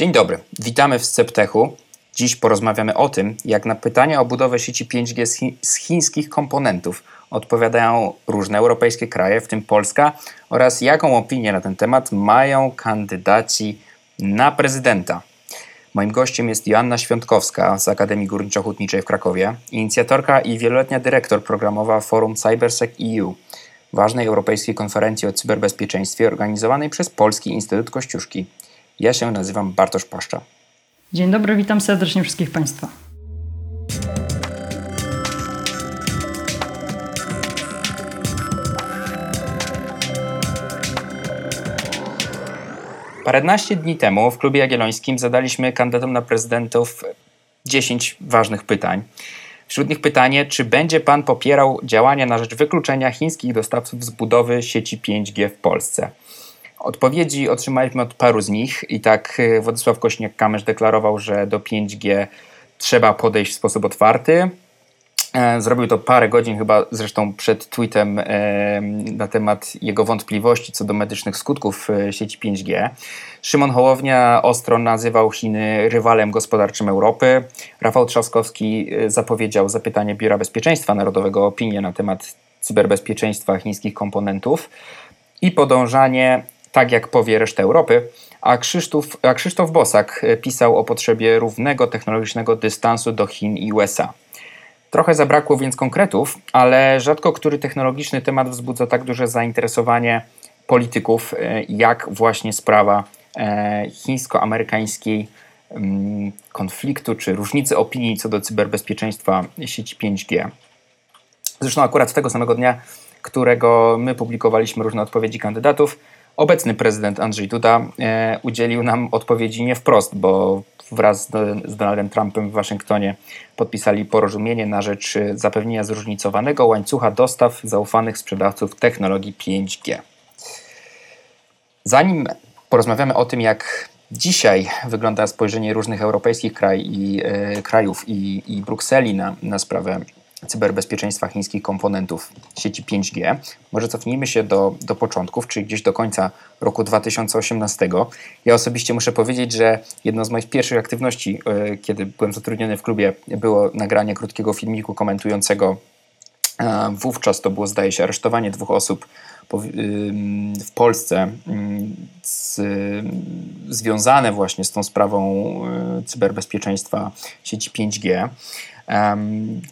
Dzień dobry, witamy w Sceptechu. Dziś porozmawiamy o tym, jak na pytania o budowę sieci 5G z, chi z chińskich komponentów odpowiadają różne europejskie kraje, w tym Polska, oraz jaką opinię na ten temat mają kandydaci na prezydenta. Moim gościem jest Joanna Świątkowska z Akademii Górniczo-Hutniczej w Krakowie, inicjatorka i wieloletnia dyrektor programowa Forum CyberSec EU, ważnej europejskiej konferencji o cyberbezpieczeństwie organizowanej przez Polski Instytut Kościuszki. Ja się nazywam Bartosz Paszcza. Dzień dobry, witam serdecznie wszystkich Państwa. Paręnaście dni temu w klubie jagiellońskim zadaliśmy kandydatom na prezydentów 10 ważnych pytań. Wśród nich pytanie, czy będzie pan popierał działania na rzecz wykluczenia chińskich dostawców z budowy sieci 5G w Polsce? Odpowiedzi otrzymaliśmy od paru z nich i tak y, Władysław Kośniak-Kamysz deklarował, że do 5G trzeba podejść w sposób otwarty. E, zrobił to parę godzin, chyba zresztą przed tweetem e, na temat jego wątpliwości co do medycznych skutków e, sieci 5G. Szymon Hołownia ostro nazywał Chiny rywalem gospodarczym Europy. Rafał Trzaskowski zapowiedział zapytanie Biura Bezpieczeństwa Narodowego o opinię na temat cyberbezpieczeństwa chińskich komponentów i podążanie tak jak powie reszta Europy, a Krzysztof, a Krzysztof Bosak pisał o potrzebie równego technologicznego dystansu do Chin i USA. Trochę zabrakło więc konkretów, ale rzadko który technologiczny temat wzbudza tak duże zainteresowanie polityków, e, jak właśnie sprawa e, chińsko-amerykańskiej mm, konfliktu czy różnicy opinii co do cyberbezpieczeństwa sieci 5G. Zresztą akurat tego samego dnia, którego my publikowaliśmy różne odpowiedzi kandydatów, Obecny prezydent Andrzej Duda e, udzielił nam odpowiedzi nie wprost, bo wraz z Donaldem Trumpem w Waszyngtonie podpisali porozumienie na rzecz zapewnienia zróżnicowanego łańcucha dostaw zaufanych sprzedawców technologii 5G. Zanim porozmawiamy o tym, jak dzisiaj wygląda spojrzenie różnych europejskich kraj i, e, krajów i, i Brukseli na, na sprawę cyberbezpieczeństwa chińskich komponentów sieci 5G. Może cofnijmy się do, do początków, czyli gdzieś do końca roku 2018. Ja osobiście muszę powiedzieć, że jedną z moich pierwszych aktywności, yy, kiedy byłem zatrudniony w klubie, było nagranie krótkiego filmiku komentującego. Yy, wówczas to było, zdaje się, aresztowanie dwóch osób w Polsce z, związane właśnie z tą sprawą y, cyberbezpieczeństwa sieci 5G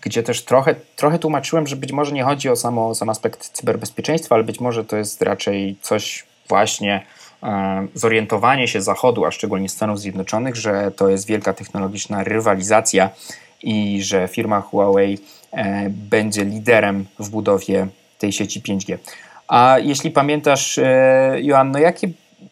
gdzie też trochę, trochę tłumaczyłem, że być może nie chodzi o samo, sam aspekt cyberbezpieczeństwa, ale być może to jest raczej coś właśnie zorientowanie się Zachodu, a szczególnie Stanów Zjednoczonych, że to jest wielka technologiczna rywalizacja i że firma Huawei e, będzie liderem w budowie tej sieci 5G. A jeśli pamiętasz, e, Joanno, jakie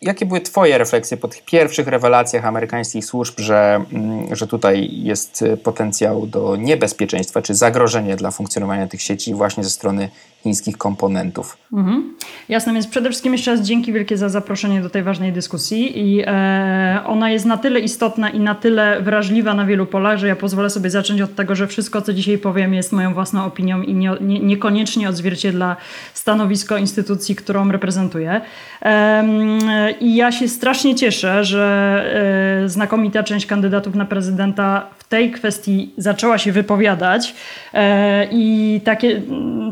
jakie były Twoje refleksje po tych pierwszych rewelacjach amerykańskich służb, że, mm, że tutaj jest potencjał do niebezpieczeństwa czy zagrożenie dla funkcjonowania tych sieci właśnie ze strony chińskich komponentów? Mhm. Jasne, więc przede wszystkim jeszcze raz dzięki wielkie za zaproszenie do tej ważnej dyskusji i e, ona jest na tyle istotna i na tyle wrażliwa na wielu polach, że ja pozwolę sobie zacząć od tego, że wszystko, co dzisiaj powiem jest moją własną opinią i nie, nie, niekoniecznie odzwierciedla stanowisko instytucji, którą reprezentuję. E, I ja się strasznie cieszę, że e, znakomita część kandydatów na prezydenta tej kwestii zaczęła się wypowiadać e, i takie,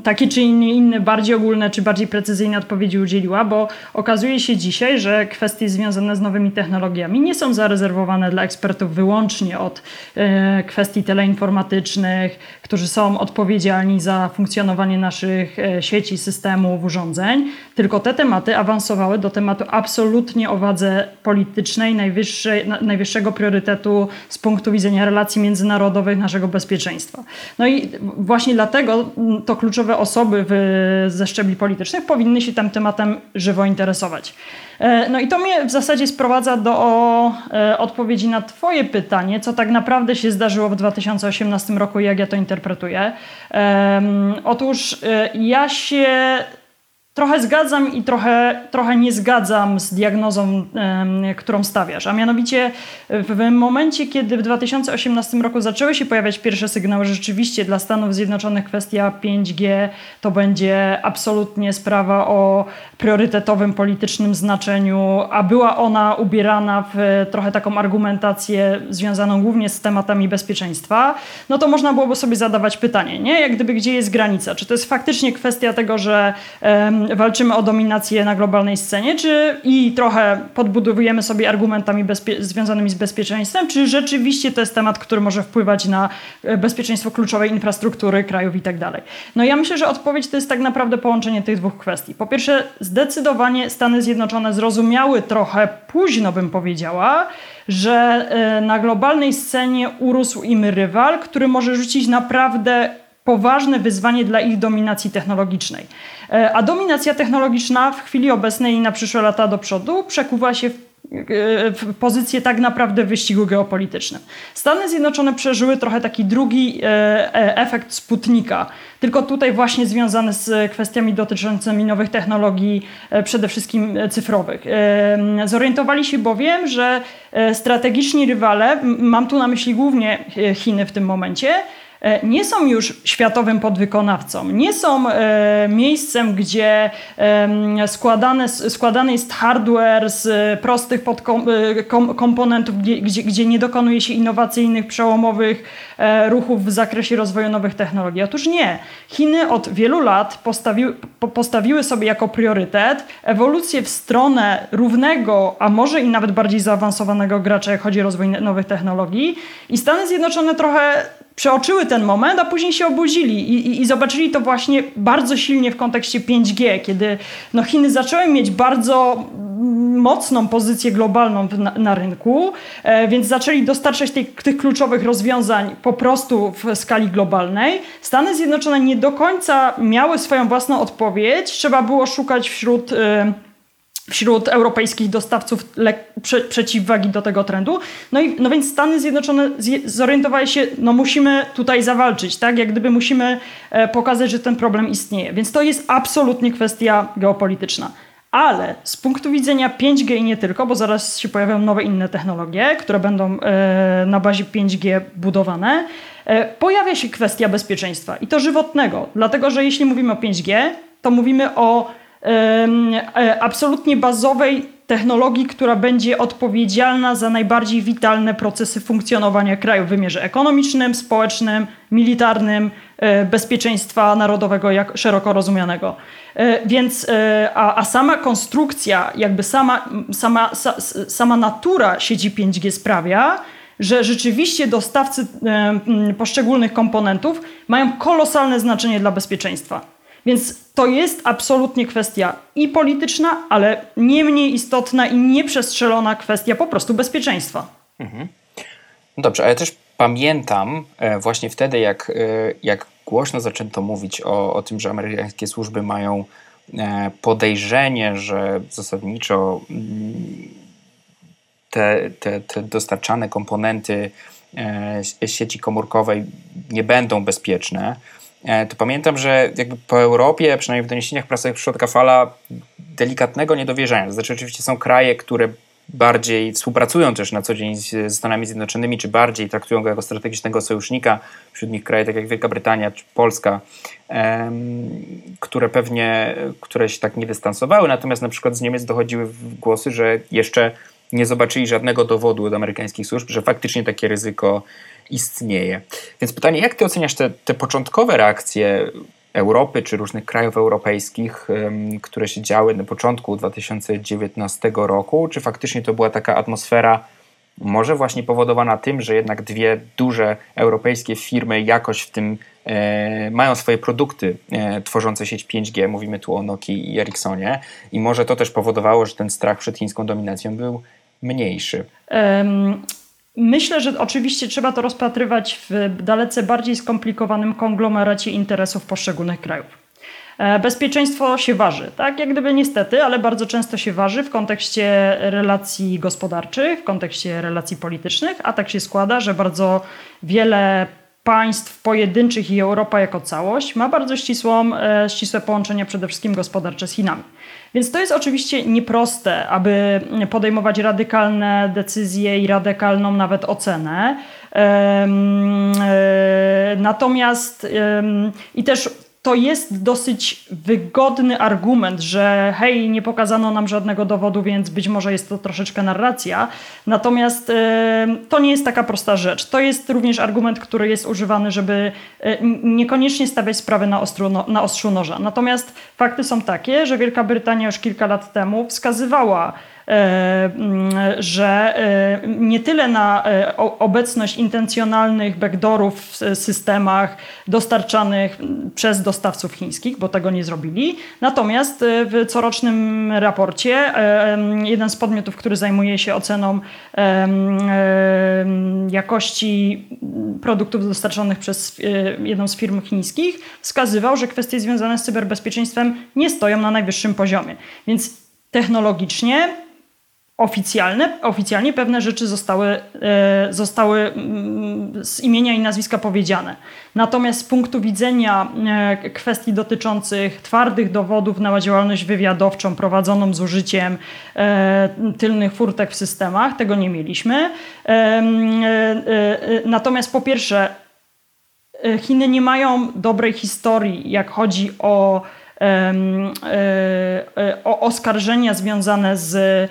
takie czy inne, inne bardziej ogólne czy bardziej precyzyjne odpowiedzi udzieliła, bo okazuje się dzisiaj, że kwestie związane z nowymi technologiami nie są zarezerwowane dla ekspertów wyłącznie od e, kwestii teleinformatycznych, którzy są odpowiedzialni za funkcjonowanie naszych e, sieci, systemów, urządzeń, tylko te tematy awansowały do tematu absolutnie o wadze politycznej, najwyższego priorytetu z punktu widzenia relacji międzynarodowych, naszego bezpieczeństwa. No i właśnie dlatego to kluczowe osoby w, ze szczebli politycznych powinny się tym tematem żywo interesować. E, no i to mnie w zasadzie sprowadza do e, odpowiedzi na Twoje pytanie, co tak naprawdę się zdarzyło w 2018 roku i jak ja to interpretuję. Otóż e, ja się trochę zgadzam i trochę, trochę nie zgadzam z diagnozą, którą stawiasz. A mianowicie w momencie, kiedy w 2018 roku zaczęły się pojawiać pierwsze sygnały, że rzeczywiście dla Stanów Zjednoczonych kwestia 5G to będzie absolutnie sprawa o priorytetowym politycznym znaczeniu, a była ona ubierana w trochę taką argumentację związaną głównie z tematami bezpieczeństwa, no to można byłoby sobie zadawać pytanie, nie? Jak gdyby gdzie jest granica? Czy to jest faktycznie kwestia tego, że walczymy o dominację na globalnej scenie, czy i trochę podbudowujemy sobie argumentami związanymi z bezpieczeństwem, czy rzeczywiście to jest temat, który może wpływać na e, bezpieczeństwo kluczowej infrastruktury krajów i tak dalej. No ja myślę, że odpowiedź to jest tak naprawdę połączenie tych dwóch kwestii. Po pierwsze, zdecydowanie Stany Zjednoczone zrozumiały trochę późno, bym powiedziała, że e, na globalnej scenie urósł im rywal, który może rzucić naprawdę poważne wyzwanie dla ich dominacji technologicznej. E, a dominacja technologiczna w chwili obecnej i na przyszłe lata do przodu przekuwa się w e, pozycję tak naprawdę wyścigu geopolitycznym. Stany Zjednoczone przeżyły trochę taki drugi e, efekt Sputnika, tylko tutaj właśnie związany z kwestiami dotyczącymi nowych technologii, przede wszystkim cyfrowych. Zorientowali się bowiem, że strategiczni rywale, mam tu na myśli głównie Chiny w tym momencie, nie są już światowym podwykonawcą, nie są e, miejscem, gdzie składane, składany jest hardware z prostych e, komponentów, gdzie, gdzie nie dokonuje się innowacyjnych, przełomowych ruchów w zakresie rozwoju nowych technologii. Otóż nie. Chiny od wielu lat postawiły, postawiły sobie jako priorytet ewolucję w stronę równego, a może i nawet bardziej zaawansowanego gracza, jak chodzi o rozwój nowych technologii. I Stany Zjednoczone trochę przeoczyły ten moment, a później się obudzili i, i, i, zobaczyli to właśnie bardzo silnie w kontekście 5G, kiedy no, Chiny zaczęły mieć bardzo mocną pozycję globalną na, na rynku, e, więc zaczęli dostarczać tej, tych kluczowych rozwiązań po prostu w skali globalnej. Stany Zjednoczone nie do końca miały swoją własną odpowiedź, trzeba było szukać wśród. E, wśród europejskich dostawców prze przeciwwagi do tego trendu. No, i, no więc Stany Zjednoczone zorientowały się, no musimy tutaj zawalczyć, tak? Jak gdyby musimy e, pokazać, że ten problem istnieje. Więc to jest absolutnie kwestia geopolityczna. Ale z punktu widzenia 5G i nie tylko, bo zaraz się pojawią nowe inne technologie, które będą e, na bazie 5G budowane, e, pojawia się kwestia bezpieczeństwa i to żywotnego. Dlatego, że jeśli mówimy o 5G, to mówimy o absolutnie bazowej technologii, która będzie odpowiedzialna za najbardziej witalne procesy funkcjonowania kraju w wymiarze ekonomicznym, społecznym, militarnym, e, bezpieczeństwa narodowego, jak szeroko rozumianego. E, więc, a, a sama konstrukcja, jakby sama, sama, sama natura sieci 5G sprawia, że rzeczywiście dostawcy poszczególnych komponentów mają kolosalne znaczenie dla bezpieczeństwa. Więc to jest absolutnie kwestia i polityczna, ale nie mniej istotna i nieprzestrzelona kwestia po prostu bezpieczeństwa. Mhm. No dobrze, ale też pamiętam e, właśnie wtedy, jak, e, jak głośno zaczęto mówić o, o tym, że amerykańskie służby mają e, podejrzenie, że zasadniczo mm, te, te, te dostarczane komponenty sieci komórkowej nie będą bezpieczne to pamiętam, że jakby po Europie, przynajmniej w doniesieniach prasowych przyszła taka fala delikatnego niedowierzania. To znaczy oczywiście są kraje, które bardziej współpracują też na co dzień z Stanami Zjednoczonymi, czy bardziej traktują go jako strategicznego sojusznika, wśród nich kraje tak jak Wielka Brytania czy Polska, które pewnie, które się tak nie dystansowały, natomiast na przykład z Niemiec dochodziły głosy, że jeszcze nie zobaczyli żadnego dowodu od amerykańskich służb, że faktycznie takie ryzyko istnieje. Więc pytanie, jak ty oceniasz te, te początkowe reakcje Europy czy różnych krajów europejskich, które się działy na początku 2019 roku? Czy faktycznie to była taka atmosfera, może właśnie powodowana tym, że jednak dwie duże europejskie firmy jakoś w tym e, mają swoje produkty e, tworzące sieć 5G, mówimy tu o Nokii i Ericssonie, i może to też powodowało, że ten strach przed chińską dominacją był mniejszy. Um Myślę, że oczywiście trzeba to rozpatrywać w dalece bardziej skomplikowanym konglomeracie interesów poszczególnych krajów. E, bezpieczeństwo się waży, tak? Jak gdyby niestety, ale bardzo często się waży w kontekście relacji gospodarczych, w kontekście relacji politycznych, a tak się składa, że bardzo wiele państw pojedynczych i Europa jako całość ma bardzo ścisłą, ścisłe połączenia przede wszystkim gospodarcze z Chinami. Więc to jest oczywiście nieproste, aby podejmować radykalne decyzje i radykalną nawet ocenę. Natomiast i też to jest dosyć wygodny argument, że hej, nie pokazano nam żadnego dowodu, więc być może jest to troszeczkę narracja. Natomiast e, to nie jest taka prosta rzecz. To jest również argument, który jest używany, żeby e, niekoniecznie stawiać sprawy na, ostru, no, na ostrzu noża. Natomiast fakty są takie, że Wielka Brytania już kilka lat temu wskazywała, że e, nie tyle na e, obecność intencjonalnych backdoorów w systemach dostarczanych przez dostawców chińskich, bo tego nie zrobili. Natomiast w corocznym raporcie jeden z podmiotów, który zajmuje się oceną jakości produktów dostarczonych przez jedną z firm chińskich, wskazywał, że kwestie związane z cyberbezpieczeństwem nie stoją na najwyższym poziomie. Więc technologicznie oficjalne, oficjalnie pewne rzeczy zostały, e, zostały mm, z imienia i nazwiska powiedziane. Natomiast z punktu widzenia e, kwestii dotyczących twardych dowodów na działalność wywiadowczą prowadzoną z użyciem e, tylnych furtek w systemach, tego nie mieliśmy. Natomiast po pierwsze, Chiny nie mają dobrej historii, jak chodzi o, o oskarżenia związane z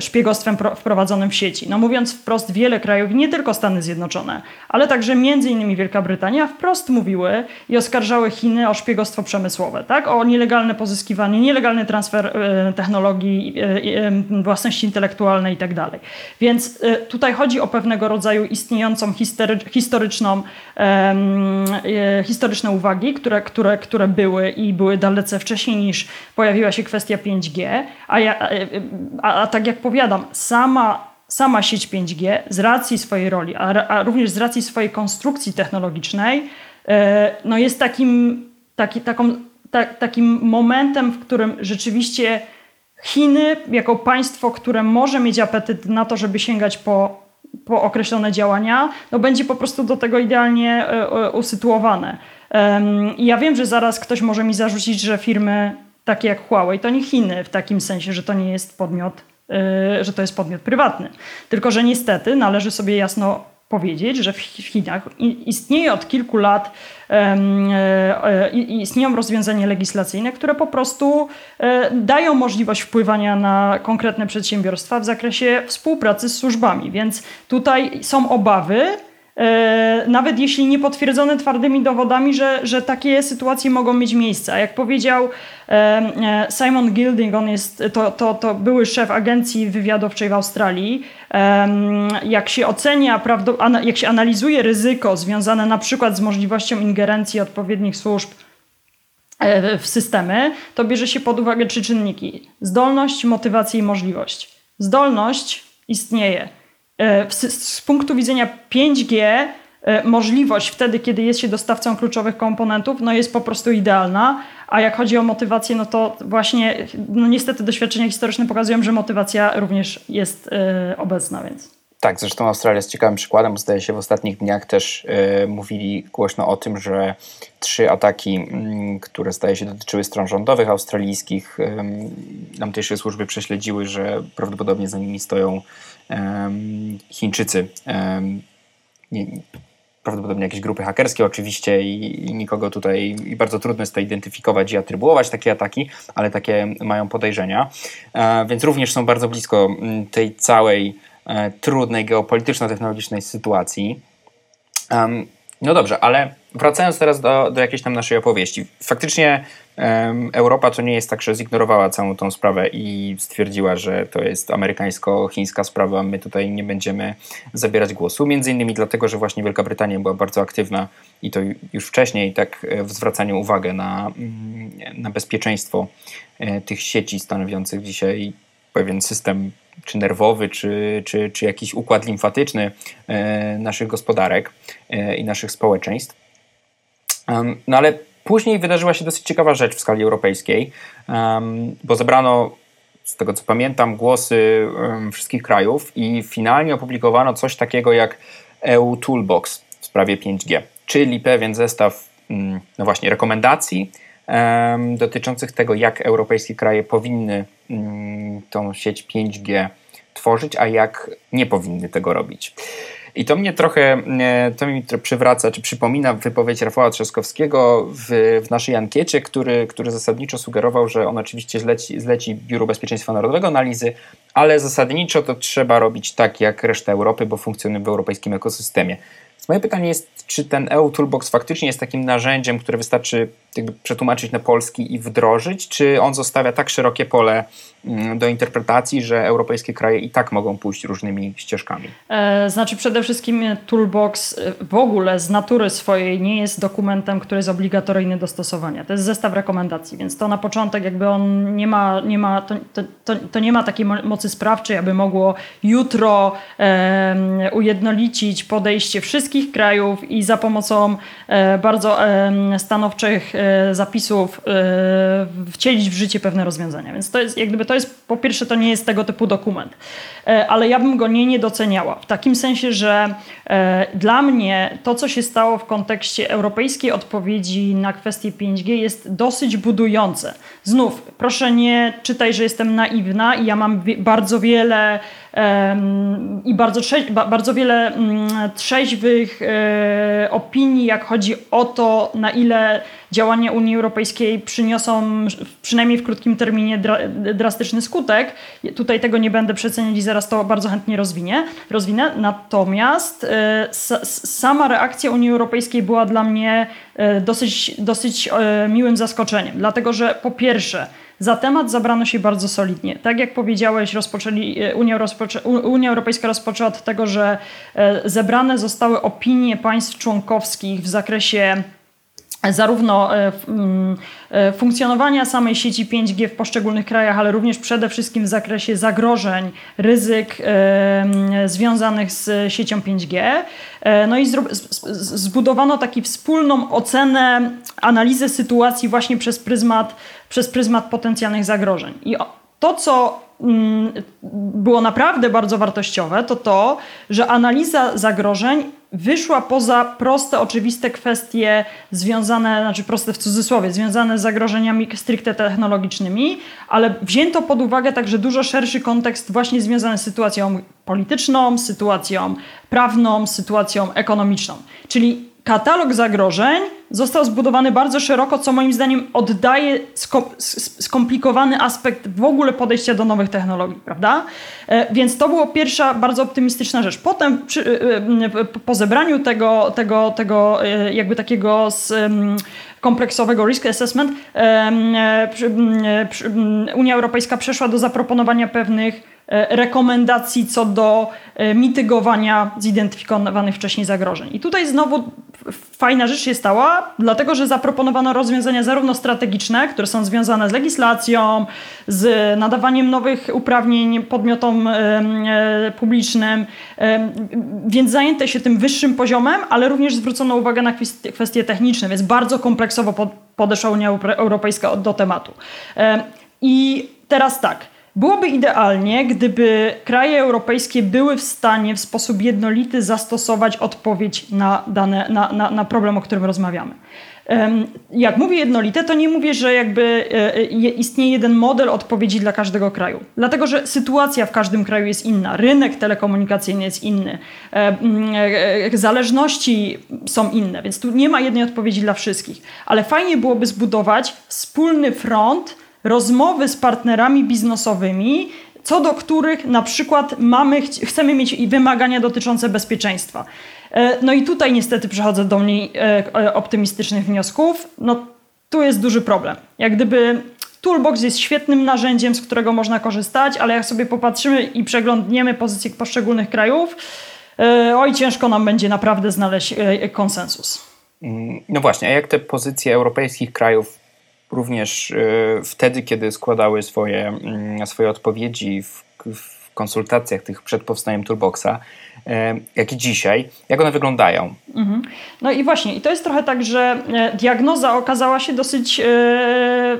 szpiegostwem wprowadzonym w sieci. No mówiąc wprost, wiele krajów, nie tylko Stany Zjednoczone, ale także między innymi Wielka Brytania, wprost mówiły i oskarżały Chiny o szpiegostwo przemysłowe, tak? o nielegalne pozyskiwanie, nielegalny transfer e, technologii, e, własności intelektualnej itd. Tak Więc tutaj chodzi o pewnego rodzaju istniejącą historyczną, historyczne uwagi, które, które, które były i były dalece wcześniej niż pojawiła się kwestia 5G, a, ja, a, a tak jak powiadam, sama, sama sieć 5G z racji swojej roli, a, a również z racji swojej konstrukcji technologicznej, e, no jest takim, taki, taką, ta, takim momentem, w którym rzeczywiście Chiny, jako państwo, które może mieć apetyt na to, żeby sięgać po, po określone działania, no będzie po prostu do tego idealnie e, e, usytuowane. I ja wiem, że zaraz ktoś może mi zarzucić, że firmy takie jak Huawei to nie Chiny w takim sensie, że to nie jest podmiot że to jest podmiot prywatny. Tylko, że niestety należy sobie jasno powiedzieć, że w Chinach istnieje od kilku lat e, istnieją rozwiązania legislacyjne, które po prostu e, dają możliwość wpływania na konkretne przedsiębiorstwa w zakresie współpracy z służbami. Więc tutaj są obawy, nawet jeśli nie potwierdzone twardymi dowodami, że, że takie sytuacje mogą mieć miejsce. Jak powiedział e, e, Simon Gilding, on jest, to, to, to były szef agencji wywiadowczej w Australii, jak się ocenia, jak się analizuje ryzyko związane na przykład z możliwością ingerencji odpowiednich służb w systemy, to bierze się pod uwagę trzy czynniki: zdolność, motywację i możliwość. Zdolność istnieje E, z punktu widzenia 5G e, możliwość wtedy, kiedy jest się dostawcą kluczowych komponentów, no jest po prostu idealna, a jak chodzi o motywację, no to właśnie no niestety doświadczenia historyczne pokazują, że motywacja również jest yy, obecna, więc... Tak, zresztą Australia jest ciekawym przykładem, zdaje się w ostatnich dniach też yy, mówili głośno o tym, że trzy ataki, yy, które zdaje się dotyczyły stron rządowych australijskich, yy, tamtejsze służby prześledziły, że prawdopodobnie za nimi stoją Chińczycy. Nie, prawdopodobnie jakieś grupy hakerskie oczywiście i, i, nikogo tutaj, i bardzo trudno jest to identyfikować i atrybuować takie ataki, ale takie mają podejrzenia. E, więc również są bardzo blisko tej całej e, trudnej geopolityczno-technologicznej sytuacji. No dobrze, ale wracając teraz do, do jakiejś tam naszej opowieści. Faktycznie um, Europa to nie jest tak, że zignorowała całą tą sprawę i stwierdziła, że to jest amerykańsko-chińska sprawa, my tutaj nie będziemy zabierać głosu. Między innymi dlatego, że właśnie Wielka Brytania była bardzo aktywna i to już wcześniej tak e, w zwracaniu uwagi na, mm, na bezpieczeństwo e, tych sieci stanowiących dzisiaj pewien system czy nerwowy, czy, czy, czy jakiś układ limfatyczny e, naszych gospodarek e, i naszych społeczeństw. No ale później wydarzyła się dosyć ciekawa rzecz w skali europejskiej, bo zebrano z tego co pamiętam, głosy wszystkich krajów i finalnie opublikowano coś takiego jak EU Toolbox w sprawie 5G. czyli pewien zestaw, mm, no właśnie, rekomendacji dotyczących tego, jak europejskie kraje powinny mm, tą sieć 5G tworzyć, a jak nie powinny tego robić. I to mnie trochę, e, to mi przywraca, czy przypomina wypowiedź Rafała Trzaskowskiego w, w naszej ankiecie, który, który zasadniczo sugerował, że on oczywiście zleci, zleci Biuru Bezpieczeństwa Narodowego analizy, ale zasadniczo to trzeba robić tak jak reszta Europy, bo funkcjonuje w europejskim ekosystemie. Moje pytanie jest, czy ten EU Toolbox faktycznie jest takim narzędziem, które wystarczy jakby przetłumaczyć na polski i wdrożyć, czy on zostawia tak szerokie pole do interpretacji, że europejskie kraje i tak mogą pójść różnymi ścieżkami? E, znaczy przede wszystkim Toolbox e, w ogóle z natury swojej nie jest dokumentem, który jest obligatoryjny do stosowania. To jest zestaw rekomendacji, więc to na początek jakby on nie ma, nie ma to, to, to, nie ma takiej mocy sprawczej, aby mogło jutro e, ujednolicić podejście wszystkich krajów i za pomocą e, bardzo e, stanowczych zapisów e, wcielić w życie pewne rozwiązania. Więc to jest, jak gdyby to jest, po pierwsze, to nie jest tego typu dokument, e, ale ja bym go nie niedoceniała. W takim sensie, że dla mnie to, co się stało w kontekście europejskiej odpowiedzi na kwestię 5G jest dosyć budujące. Znów, proszę nie czytaj, że jestem naiwna i ja mam bardzo wiele i bardzo, bardzo wiele mm, trzeźwych opinii, jak chodzi o to, na ile działania Unii Europejskiej przyniosą przynajmniej w krótkim terminie dra drastyczny skutek. Tutaj tego nie będę przeceniać i zaraz to bardzo chętnie rozwinie, rozwinę. Natomiast e, sama reakcja Unii Europejskiej była dla mnie e, dosyć, dosyć e, miłym zaskoczeniem, dlatego że po pierwsze, za temat zabrano się bardzo solidnie. Tak jak powiedziałeś, rozpoczęli, Unia, rozpoczę, Unia Europejska rozpoczęła od tego, że zebrane zostały opinie państw członkowskich w zakresie zarówno e, mm, e, funkcjonowania samej sieci 5G w poszczególnych krajach, ale również przede wszystkim w zakresie zagrożeń, ryzyk e, związanych z siecią 5G. No i zbudowano taką wspólną ocenę, analizę sytuacji właśnie przez pryzmat, przez pryzmat potencjalnych zagrożeń. I to, co mm, było naprawdę bardzo wartościowe, to to, że analiza zagrożeń wyszła poza proste, oczywiste kwestie związane, znaczy proste w cudzysłowie, związane z zagrożeniami stricte technologicznymi, ale wzięto pod uwagę także dużo szerszy kontekst właśnie związany z sytuacją polityczną, sytuacją prawną, sytuacją ekonomiczną. Czyli katalog zagrożeń został zbudowany bardzo szeroko, co moim zdaniem oddaje skomplikowany aspekt w ogóle podejścia do nowych technologii, prawda? E, więc to była pierwsza bardzo optymistyczna rzecz. Potem przy, e, e, po zebraniu tego, tego, tego jakby takiego z, kompleksowego risk assessment Unia Europejska przeszła do zaproponowania pewnych rekomendacji co do e, mitygowania zidentyfikowanych wcześniej zagrożeń. I tutaj znowu fajna rzecz się stała, dlatego że zaproponowano rozwiązania zarówno strategiczne, które są związane z legislacją, z nadawaniem nowych uprawnień podmiotom e, publicznym, więc zajęte się tym wyższym poziomem, ale również zwrócono uwagę na kwestie techniczne, więc bardzo kompleksowo podeszła Unia Europejska do tematu. I teraz tak. Byłoby idealnie, gdyby kraje europejskie były w stanie w sposób jednolity zastosować odpowiedź na, dane, na, na, na problem, o którym rozmawiamy. Jak mówię jednolite, to nie mówię, że jakby e, istnieje jeden model odpowiedzi dla każdego kraju. Dlatego, że sytuacja w każdym kraju jest inna, rynek telekomunikacyjny jest inny, e, e, zależności są inne, więc tu nie ma jednej odpowiedzi dla wszystkich. Ale fajnie byłoby zbudować wspólny front, rozmowy z partnerami biznesowymi, co do których na przykład mamy, chcemy mieć wymagania dotyczące bezpieczeństwa. E, no i tutaj niestety przechodzę do mniej e, e, optymistycznych wniosków. No tu jest duży problem. Jak gdyby Toolbox jest świetnym narzędziem, z którego można korzystać, ale jak sobie popatrzymy i przeglądniemy pozycje poszczególnych krajów, oj ciężko nam będzie naprawdę znaleźć konsensus. Mm, no właśnie, a jak te pozycje europejskich krajów również e, wtedy, kiedy składały swoje, mm, swoje odpowiedzi w, w konsultacjach tych przed powstaniem Toolboxa, e, jak i dzisiaj, jak one wyglądają. Mhm. No i właśnie, i to jest trochę tak, że e, diagnoza okazała się dosyć e,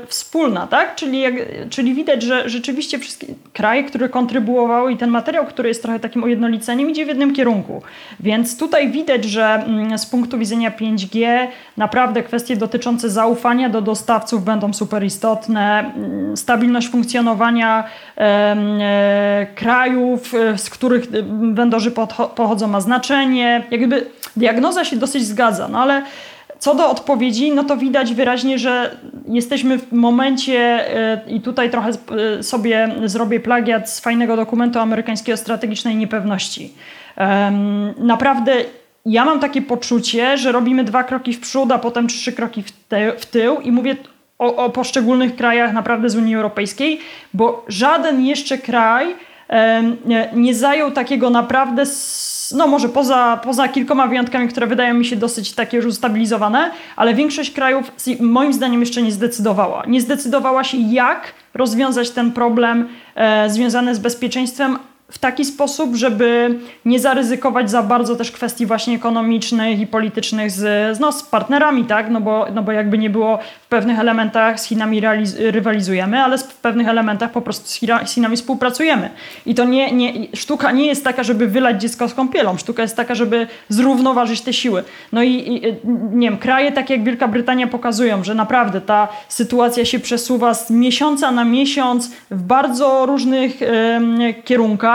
wspólna, tak? Czyli, jak, czyli widać, że rzeczywiście wszystkie kraje, które kontrybuowały i ten materiał, który jest trochę takim ujednoliceniem, idzie w jednym kierunku. Więc tutaj widać, że mm, z punktu widzenia 5G naprawdę kwestie dotyczące zaufania do dostawców będą super istotne. Mm, stabilność funkcjonowania e, krajów, e, z których vendorzy pochodzą ma znaczenie. Jakby diagnoza się dosyć zgadza, no ale co do odpowiedzi, no to widać wyraźnie, że jesteśmy w momencie e, i tutaj trochę e, sobie zrobię plagiat z fajnego dokumentu amerykańskiego strategicznej niepewności. Naprawdę ja mam takie poczucie, że robimy dwa kroki w przód, a potem trzy kroki w, te, w tył i mówię o, o poszczególnych krajach naprawdę z Unii Europejskiej, bo żaden jeszcze kraj nie zajął takiego naprawdę no może poza, poza kilkoma wyjątkami, które wydają mi się dosyć takie już ustabilizowane, ale większość krajów moim zdaniem jeszcze nie zdecydowała. Nie zdecydowała się, jak rozwiązać ten problem e, związany z bezpieczeństwem, w taki sposób, żeby nie zaryzykować za bardzo też kwestii właśnie ekonomicznych i politycznych z, no, z partnerami, tak? No bo, no bo jakby nie było w pewnych elementach z Chinami rywalizujemy, ale w pewnych elementach po prostu z, China, z Chinami współpracujemy. I to nie, nie, sztuka nie jest taka, żeby wylać dziecko z kąpielą. Sztuka jest taka, żeby zrównoważyć te siły. No i, i nie wiem, kraje takie jak Wielka Brytania pokazują, że naprawdę ta sytuacja się przesuwa z miesiąca na miesiąc w bardzo różnych y, kierunkach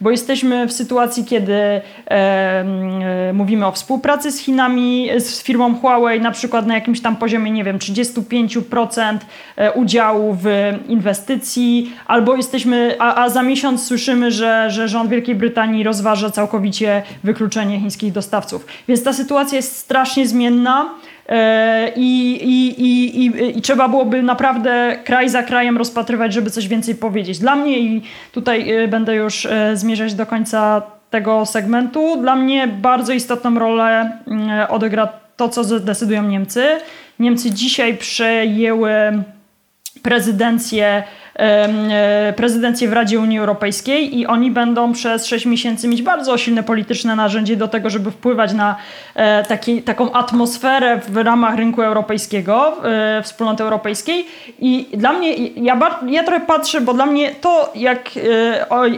bo jesteśmy w sytuacji, kiedy e, e, mówimy o współpracy z Chinami, z firmą Huawei, na przykład na jakimś tam poziomie, nie wiem, 35% e, udziału w inwestycji, albo jesteśmy, a, a za miesiąc słyszymy, że, że rząd Wielkiej Brytanii rozważa całkowicie wykluczenie chińskich dostawców. Więc ta sytuacja jest strasznie zmienna. E, I, i, i, i, trzeba byłoby naprawdę kraj za krajem rozpatrywać, żeby coś więcej powiedzieć. Dla mnie, i tutaj e, będę już e, zmierzać do końca tego segmentu, dla mnie bardzo istotną rolę mm, odegra to, co zdecydują Niemcy. Niemcy dzisiaj przejęły prezydencję prezydencję w Radzie Unii Europejskiej i oni będą przez 6 miesięcy mieć bardzo silne polityczne narzędzie do tego, żeby wpływać na e, taki, taką atmosferę w ramach rynku europejskiego, e, wspólnoty europejskiej. I dla mnie, ja, ja trochę patrzę, bo dla mnie to, jak,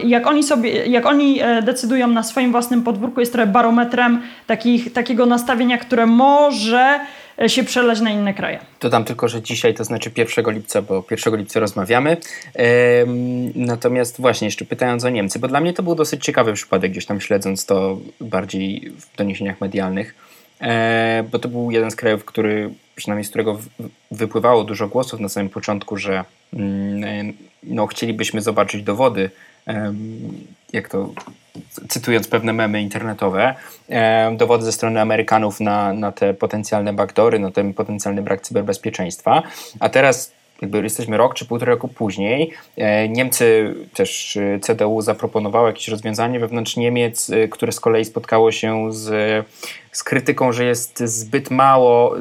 jak oni sobie, jak oni decydują na swoim własnym podwórku, jest trochę barometrem takich, takiego nastawienia, które może E, się przelać na inne kraje. Dodam tylko, że dzisiaj to znaczy 1 lipca, bo 1 lipca rozmawiamy. natomiast właśnie jeszcze pytając o Niemcy, bo dla mnie to był dosyć ciekawy przypadek, gdzieś tam śledząc to bardziej w doniesieniach medialnych, e, bo to był jeden z krajów, który, przynajmniej z którego wypływało dużo głosów na samym początku, że mm, e, no, chcielibyśmy zobaczyć dowody, jak to cytując pewne memy internetowe, e, dowody ze strony Amerykanów na, na te potencjalne backdory, na ten potencjalny brak cyberbezpieczeństwa. A teraz jakby jesteśmy rok czy półtora roku później. E, Niemcy, też e, CDU zaproponowało jakieś rozwiązanie wewnątrz Niemiec, które z kolei spotkało się z, z krytyką, że jest zbyt mało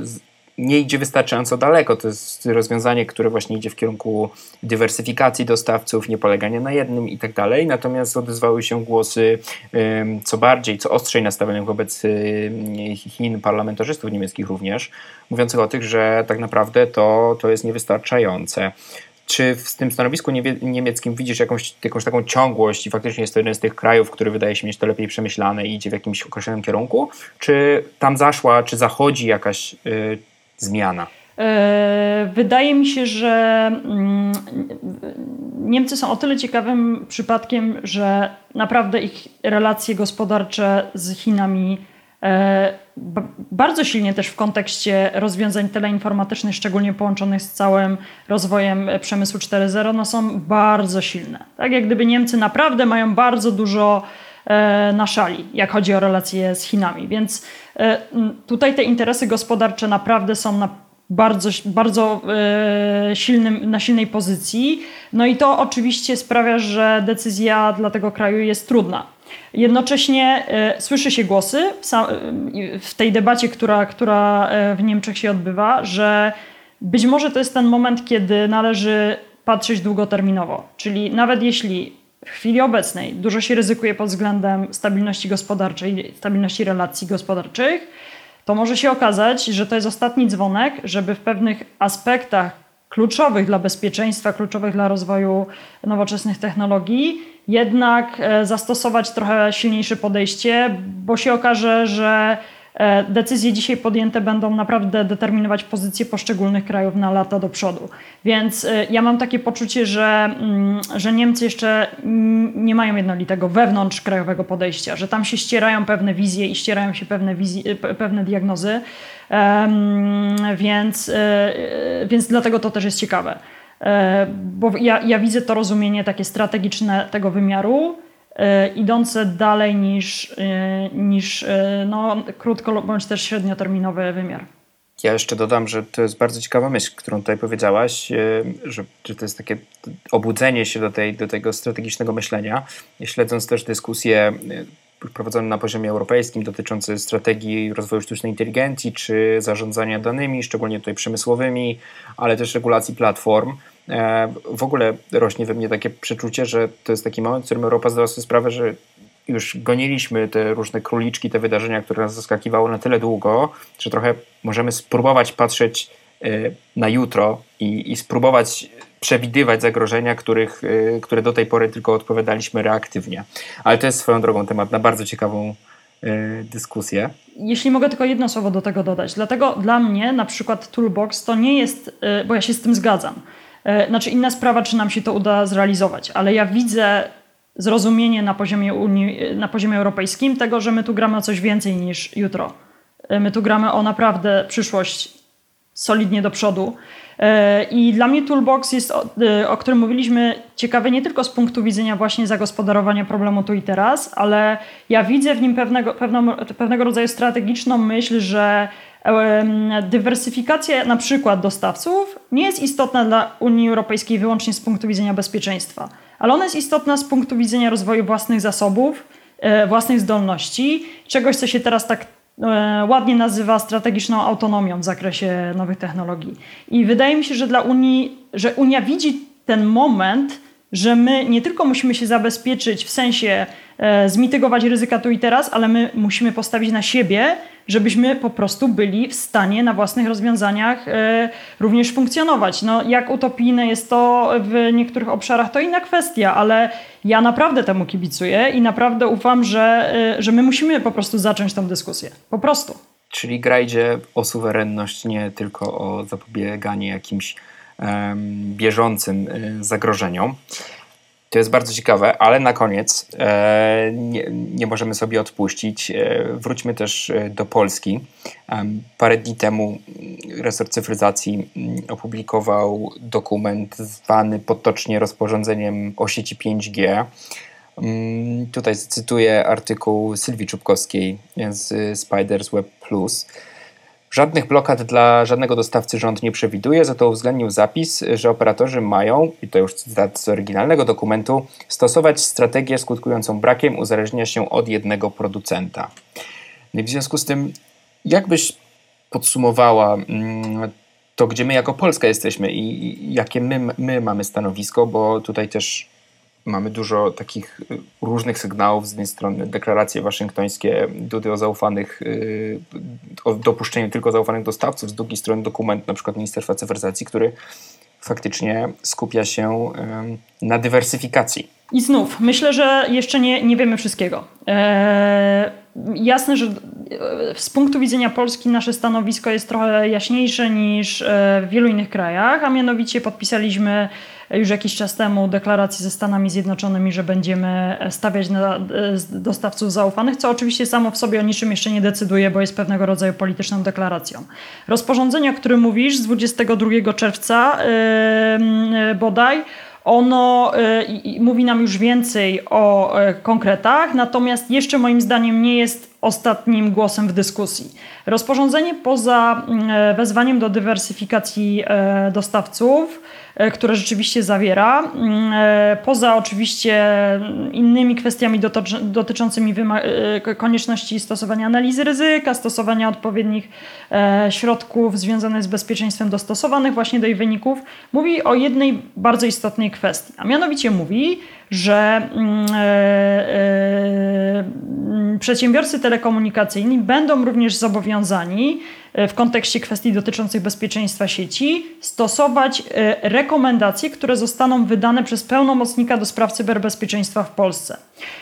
nie idzie wystarczająco daleko. To jest rozwiązanie, które właśnie idzie w kierunku dywersyfikacji dostawców, nie polegania na jednym i tak dalej. Natomiast odezwały się głosy co bardziej, co ostrzej nastawionych wobec Chin, parlamentarzystów niemieckich również, mówiących o tych, że tak naprawdę to, to jest niewystarczające. Czy w tym stanowisku niemieckim widzisz jakąś, jakąś taką ciągłość i faktycznie jest to jeden z tych krajów, który wydaje się mieć to lepiej przemyślane i idzie w jakimś określonym kierunku? Czy tam zaszła, czy zachodzi jakaś y, zmiana? E, wydaje mi się, że mm, Niemcy są o tyle ciekawym przypadkiem, że naprawdę ich relacje gospodarcze z Chinami e, bardzo silnie też w kontekście rozwiązań teleinformatycznych, szczególnie połączonych z całym rozwojem przemysłu 4.0, no są bardzo silne. Tak jak gdyby Niemcy naprawdę mają bardzo dużo e, na szali, jak chodzi o relacje z Chinami. Więc tutaj te interesy gospodarcze naprawdę są na bardzo, bardzo e, silnym, na silnej pozycji. No i to oczywiście sprawia, że decyzja dla tego kraju jest trudna. Jednocześnie e, słyszy się głosy w, w tej debacie, która, która e, w Niemczech się odbywa, że być może to jest ten moment, kiedy należy patrzeć długoterminowo. Czyli nawet jeśli w chwili obecnej dużo się ryzykuje pod względem stabilności gospodarczej, stabilności relacji gospodarczych, to może się okazać, że to jest ostatni dzwonek, żeby w pewnych aspektach kluczowych dla bezpieczeństwa, kluczowych dla rozwoju nowoczesnych technologii, jednak e, zastosować trochę silniejsze podejście, bo się okaże, że decyzje dzisiaj podjęte będą naprawdę determinować pozycję poszczególnych krajów na lata do przodu. Więc e, ja mam takie poczucie, że, mm, że Niemcy jeszcze nie mają jednolitego wewnątrz krajowego podejścia, że tam się ścierają pewne wizje i ścierają się pewne, wizje, pewne diagnozy. Więc, e, więc dlatego to też jest ciekawe. Bo ja, ja widzę to rozumienie takie strategiczne tego wymiaru E, idące dalej niż, e, niż e, no, krótko bądź też średnioterminowy wymiar. Ja jeszcze dodam, że to jest bardzo ciekawa myśl, którą tutaj powiedziałaś, że, że to jest takie obudzenie się do, tej, do tego strategicznego myślenia. Śledząc też dyskusje prowadzone na poziomie europejskim dotyczące strategii rozwoju sztucznej inteligencji czy zarządzania danymi, szczególnie tutaj przemysłowymi, ale też regulacji platform, E, w ogóle rośnie we mnie takie przeczucie, że to jest taki moment, w którym Europa zdała sobie sprawę, że już goniliśmy te różne króliczki, te wydarzenia, które nas zaskakiwały na tyle długo, że trochę możemy spróbować patrzeć e, na jutro i, i spróbować przewidywać zagrożenia, których, e, które do tej pory tylko odpowiadaliśmy reaktywnie. Ale to jest swoją drogą temat na bardzo ciekawą dyskusję. Jeśli mogę tylko jedno słowo do tego dodać. Dlatego dla mnie na przykład Toolbox to nie jest, bo ja się z tym zgadzam, E, znaczy inna sprawa, czy nam się to uda zrealizować, ale ja widzę zrozumienie na poziomie, Unii, na poziomie europejskim tego, że my tu gramy o coś więcej niż jutro. E, my tu gramy o naprawdę przyszłość solidnie do przodu. E, I dla mnie Toolbox jest, o, którym mówiliśmy, ciekawy nie tylko z punktu widzenia właśnie zagospodarowania problemu tu i teraz, ale ja widzę w nim pewnego, pewną, pewnego rodzaju strategiczną myśl, że dywersyfikacja na przykład dostawców nie jest istotna dla Unii Europejskiej wyłącznie z punktu widzenia bezpieczeństwa, ale ona jest istotna z punktu widzenia rozwoju własnych zasobów, e, własnych zdolności, czegoś, co się teraz tak e, ładnie nazywa strategiczną autonomią w zakresie nowych technologii. I wydaje mi się, że dla Unii, że Unia widzi ten moment, że my nie tylko musimy się zabezpieczyć w sensie e, zmitygować ryzyka tu i teraz, ale my musimy postawić na siebie, żebyśmy po prostu byli w stanie na własnych rozwiązaniach e, również funkcjonować. No, jak utopijne jest to w niektórych obszarach, to inna kwestia, ale ja naprawdę temu kibicuję i naprawdę ufam, że, e, że my musimy po prostu zacząć tę dyskusję. Po prostu. Czyli gra idzie o suwerenność, nie tylko o zapobieganie jakimś bieżącym e, zagrożeniom. To jest bardzo ciekawe, ale na koniec e, nie, nie, możemy sobie odpuścić. E, wróćmy też do Polski. Parę dni temu resort cyfryzacji mm, opublikował dokument zwany potocznie rozporządzeniem o sieci 5G. Mm, tutaj cytuję artykuł Sylwii Czubkowskiej z Spiders Web Plus. Żadnych blokad dla żadnego dostawcy rząd nie przewiduje, za to uwzględnił zapis, że operatorzy mają, i to już cytat z oryginalnego dokumentu, stosować strategię skutkującą brakiem uzależnienia się od jednego producenta. No w związku z tym, jakbyś podsumowała mm, to, gdzie my jako Polska jesteśmy i jakie my, my mamy stanowisko, bo tutaj też mamy dużo takich y, różnych sygnałów. Z jednej strony deklaracje waszyngtońskie, dudy o zaufanych, y, o dopuszczeniu tylko zaufanych dostawców, z drugiej strony dokument na przykład Ministerstwa Cyfryzacji, który faktycznie skupia się na dywersyfikacji. I znów, myślę, że jeszcze nie, nie wiemy wszystkiego. Eee, jasne, że e, z punktu widzenia Polski nasze stanowisko jest trochę jaśniejsze niż e, w wielu innych krajach, a mianowicie podpisaliśmy już jakiś czas temu deklarację ze Stanami Zjednoczonymi, że będziemy stawiać na dostawców zaufanych, co oczywiście samo w sobie o niczym jeszcze nie decyduje, bo jest pewnego rodzaju polityczną deklaracją. Rozporządzenie, o którym mówisz, z 22 czerwca yy, bodaj, ono y, mówi nam już więcej o y, konkretach, natomiast jeszcze moim zdaniem nie jest ostatnim głosem w dyskusji. Rozporządzenie poza mm, wezwaniem do dywersyfikacji dostawców E, które rzeczywiście zawiera. Mm, e, poza oczywiście innymi kwestiami dotyczącymi e, konieczności stosowania analizy ryzyka, stosowania odpowiednich środków związanych z bezpieczeństwem dostosowanych właśnie do jej wyników, mówi o jednej bardzo istotnej kwestii, a mianowicie mówi, że mm, mm, przedsiębiorcy telekomunikacyjni będą również zobowiązani E, w kontekście kwestii dotyczących bezpieczeństwa sieci stosować e, rekomendacje, które zostaną wydane przez pełnomocnika do spraw cyberbezpieczeństwa w Polsce.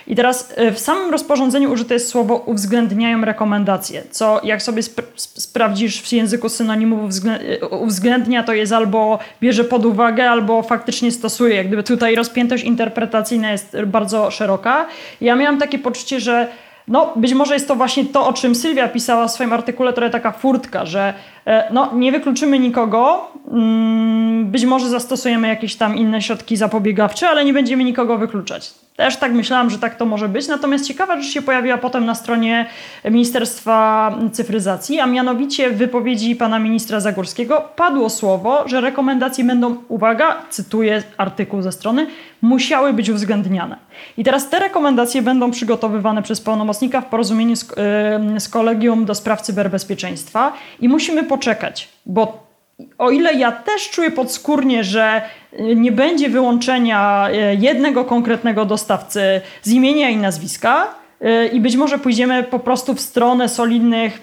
I teraz e, w samym rozporządzeniu użyte jest słowo uwzględniają rekomendacje, co jak sobie sp sprawdzisz w języku synonimów uwzględnia, to jest albo bierze pod uwagę, albo faktycznie stosuje. Jak gdyby tutaj rozpiętość interpretacyjna jest bardzo szeroka. Ja miałam takie poczucie, że no, być może jest to właśnie to, o czym Sylwia pisała w swoim artykule, trochę taka furtka, że no, nie wykluczymy nikogo, mm, być może zastosujemy jakieś tam inne środki zapobiegawcze, ale nie będziemy nikogo wykluczać. Też tak myślałam, że tak to może być. Natomiast ciekawa rzecz się pojawiła potem na stronie Ministerstwa Cyfryzacji, a mianowicie w wypowiedzi pana ministra Zagórskiego padło słowo, że rekomendacje będą, uwaga, cytuję artykuł ze strony, musiały być uwzględniane. I teraz te rekomendacje będą przygotowywane przez pełnomocnika w porozumieniu z, yy, z kolegium do spraw cyberbezpieczeństwa i musimy poczekać, bo o ile ja też czuję podskórnie, że y, nie będzie wyłączenia y, jednego konkretnego dostawcy z imienia i nazwiska, y, i być może pójdziemy po prostu w stronę solidnych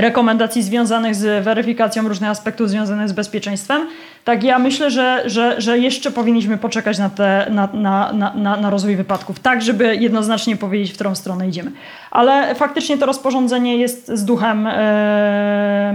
rekomendacji związanych z weryfikacją różnych aspektów związanych z bezpieczeństwem, tak ja myślę, że, że, że jeszcze powinniśmy poczekać na, te, na, na, na, na rozwój wypadków, tak żeby jednoznacznie powiedzieć, w którą stronę idziemy. Ale faktycznie to rozporządzenie jest z duchem e,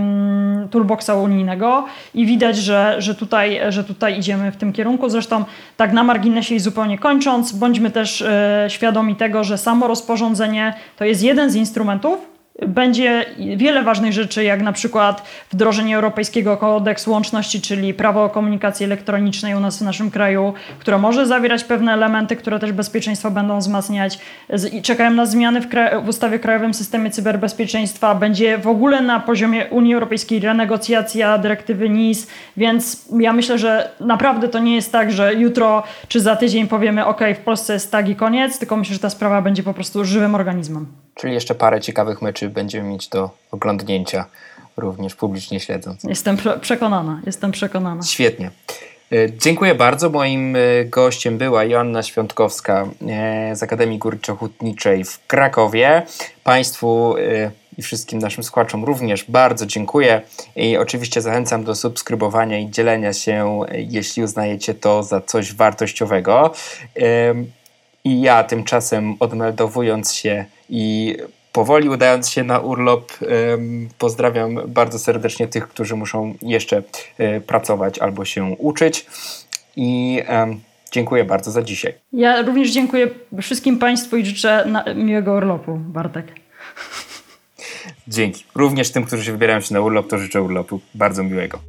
toolboxa unijnego i widać, że, że, tutaj, że tutaj idziemy w tym kierunku. Zresztą tak na marginesie i zupełnie kończąc, bądźmy też e, świadomi tego, że samo rozporządzenie to jest jeden z instrumentów, będzie wiele ważnych rzeczy, jak na przykład wdrożenie Europejskiego Kodeksu Łączności, czyli prawo o komunikacji elektronicznej u nas w naszym kraju, które może zawierać pewne elementy, które też bezpieczeństwo będą wzmacniać. Czekają na zmiany w, w ustawie Krajowym Systemie Cyberbezpieczeństwa. Będzie w ogóle na poziomie Unii Europejskiej renegocjacja dyrektywy NIS, więc ja myślę, że naprawdę to nie jest tak, że jutro czy za tydzień powiemy, OK, w Polsce jest tak i koniec, tylko myślę, że ta sprawa będzie po prostu żywym organizmem. Czyli jeszcze parę ciekawych meczy będziemy mieć do oglądnięcia, również publicznie śledząc. Jestem przekonana, jestem przekonana. Świetnie. E, dziękuję bardzo. Moim e, gościem była Joanna Świątkowska e, z Akademii Górniczo-Hutniczej w Krakowie. Państwu i wszystkim naszym słuchaczom również bardzo dziękuję i oczywiście zachęcam do subskrybowania i dzielenia się, jeśli uznajecie to za coś wartościowego. I ja tymczasem odmeldowując się i powoli udając się na urlop, pozdrawiam bardzo serdecznie tych, którzy muszą jeszcze e, pracować albo się uczyć. I dziękuję bardzo za dzisiaj. Ja również dziękuję wszystkim Państwu i życzę miłego urlopu, Bartek. Dzięki. Również tym, którzy się wybierają się na urlop, to życzę urlopu bardzo miłego.